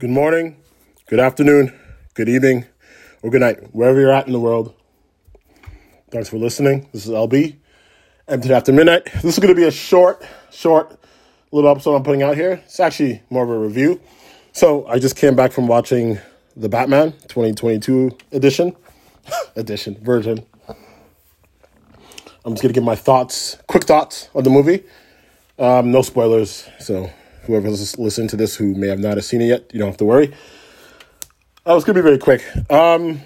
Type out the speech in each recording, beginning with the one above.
good morning, good afternoon, good evening, or good night, wherever you're at in the world. Thanks for listening. This is LB. And today after midnight, this is going to be a short, short little episode I'm putting out here. It's actually more of a review. So I just came back from watching the Batman 2022 edition, edition, version. I'm just going to give my thoughts, quick thoughts on the movie. Um, no spoilers, so whoever's listening to this who may have not have seen it yet, you don't have to worry. I was gonna be very quick. Um,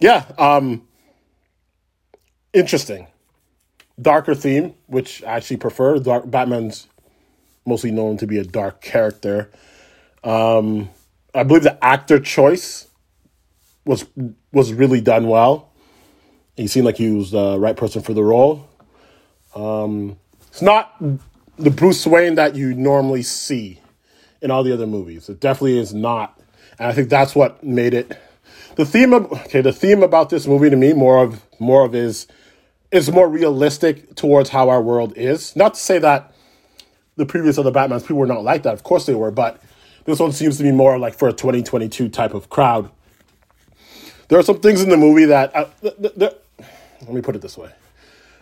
yeah, um, interesting, darker theme, which I actually prefer. Dark Batman's mostly known to be a dark character. Um, I believe the actor choice was was really done well. He seemed like he was the right person for the role. Um, it's not the Bruce Wayne that you normally see in all the other movies. It definitely is not, and I think that's what made it. The theme of okay, the theme about this movie to me more of more of is is more realistic towards how our world is. Not to say that the previous other Batmans people were not like that. Of course they were, but this one seems to be more like for a 2022 type of crowd. There are some things in the movie that uh, let me put it this way.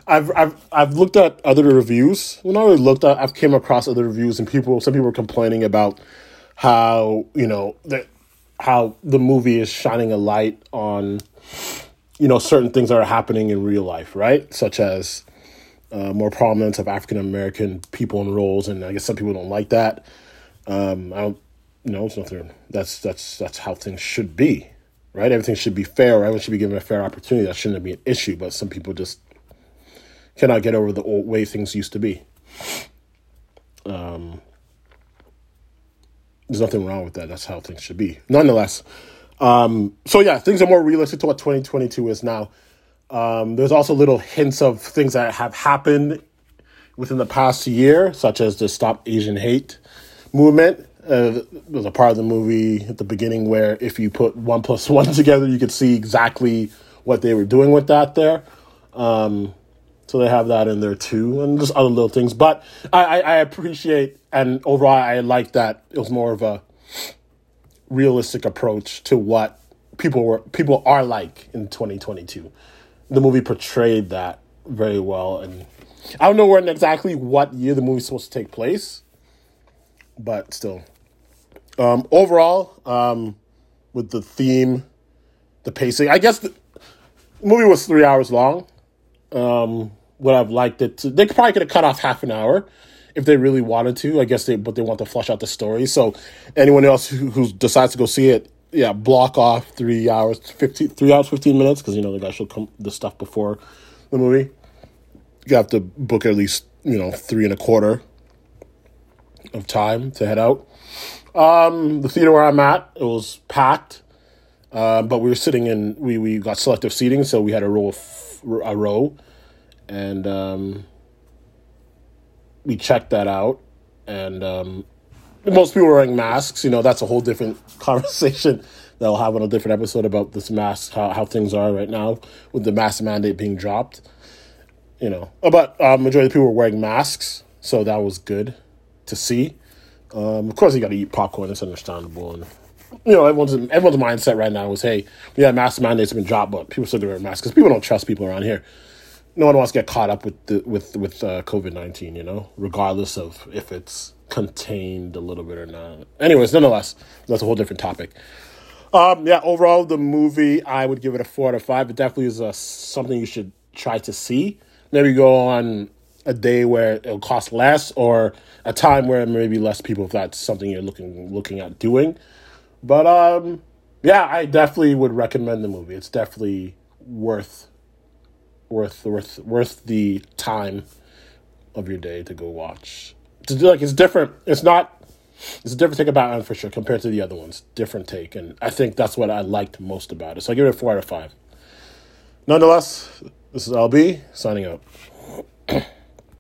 I've I've I've looked at other reviews. When I really looked at, I've came across other reviews, and people, some people were complaining about how you know that how the movie is shining a light on you know certain things that are happening in real life, right? Such as uh, more prominence of African American people in roles, and I guess some people don't like that. Um, I don't, know, it's nothing. That's that's that's how things should be, right? Everything should be fair. Everyone should be given a fair opportunity. That shouldn't be an issue. But some people just cannot get over the old way things used to be. Um, there's nothing wrong with that. That's how things should be. Nonetheless, um, so yeah, things are more realistic to what 2022 is now. Um, there's also little hints of things that have happened within the past year, such as the Stop Asian Hate movement. Uh, there's a part of the movie at the beginning where if you put one plus one together, you could see exactly what they were doing with that there. Um, so they have that in there too, and just other little things. But I, I, I appreciate and overall I like that it was more of a realistic approach to what people were people are like in 2022. The movie portrayed that very well, and I don't know when exactly what year the movie's supposed to take place, but still. Um, overall, um, with the theme, the pacing, I guess the movie was three hours long. Um, would have liked it to. They probably could have cut off half an hour if they really wanted to. I guess they, but they want to flush out the story. So anyone else who, who decides to go see it, yeah, block off three hours, 15, three hours, fifteen minutes because you know the guys should come the stuff before the movie. You have to book at least you know three and a quarter of time to head out. Um, the theater where I'm at, it was packed. Uh, but we were sitting in we, we got selective seating, so we had a row of, a row and um, we checked that out. And um, most people wearing masks. You know, that's a whole different conversation that I'll have on a different episode about this mask, how, how things are right now with the mask mandate being dropped. You know, but uh, majority of people were wearing masks, so that was good to see. Um, of course, you got to eat popcorn. It's understandable, and you know, everyone's everyone's mindset right now is, hey, yeah, mask mandates have been dropped, but people still wear masks because people don't trust people around here no one wants to get caught up with the, with with uh, COVID nineteen. You know, regardless of if it's contained a little bit or not. Anyways, nonetheless, that's a whole different topic. Um, yeah, overall, the movie I would give it a four out of five. It definitely is a, something you should try to see. Maybe go on a day where it'll cost less, or a time where maybe less people if that's something you're looking looking at doing. But um, yeah, I definitely would recommend the movie. It's definitely worth worth worth worth the time of your day to go watch. To do like it's different. It's not. It's a different take about for sure compared to the other ones. Different take, and I think that's what I liked most about it. So I give it a four out of five. Nonetheless, this is LB signing out.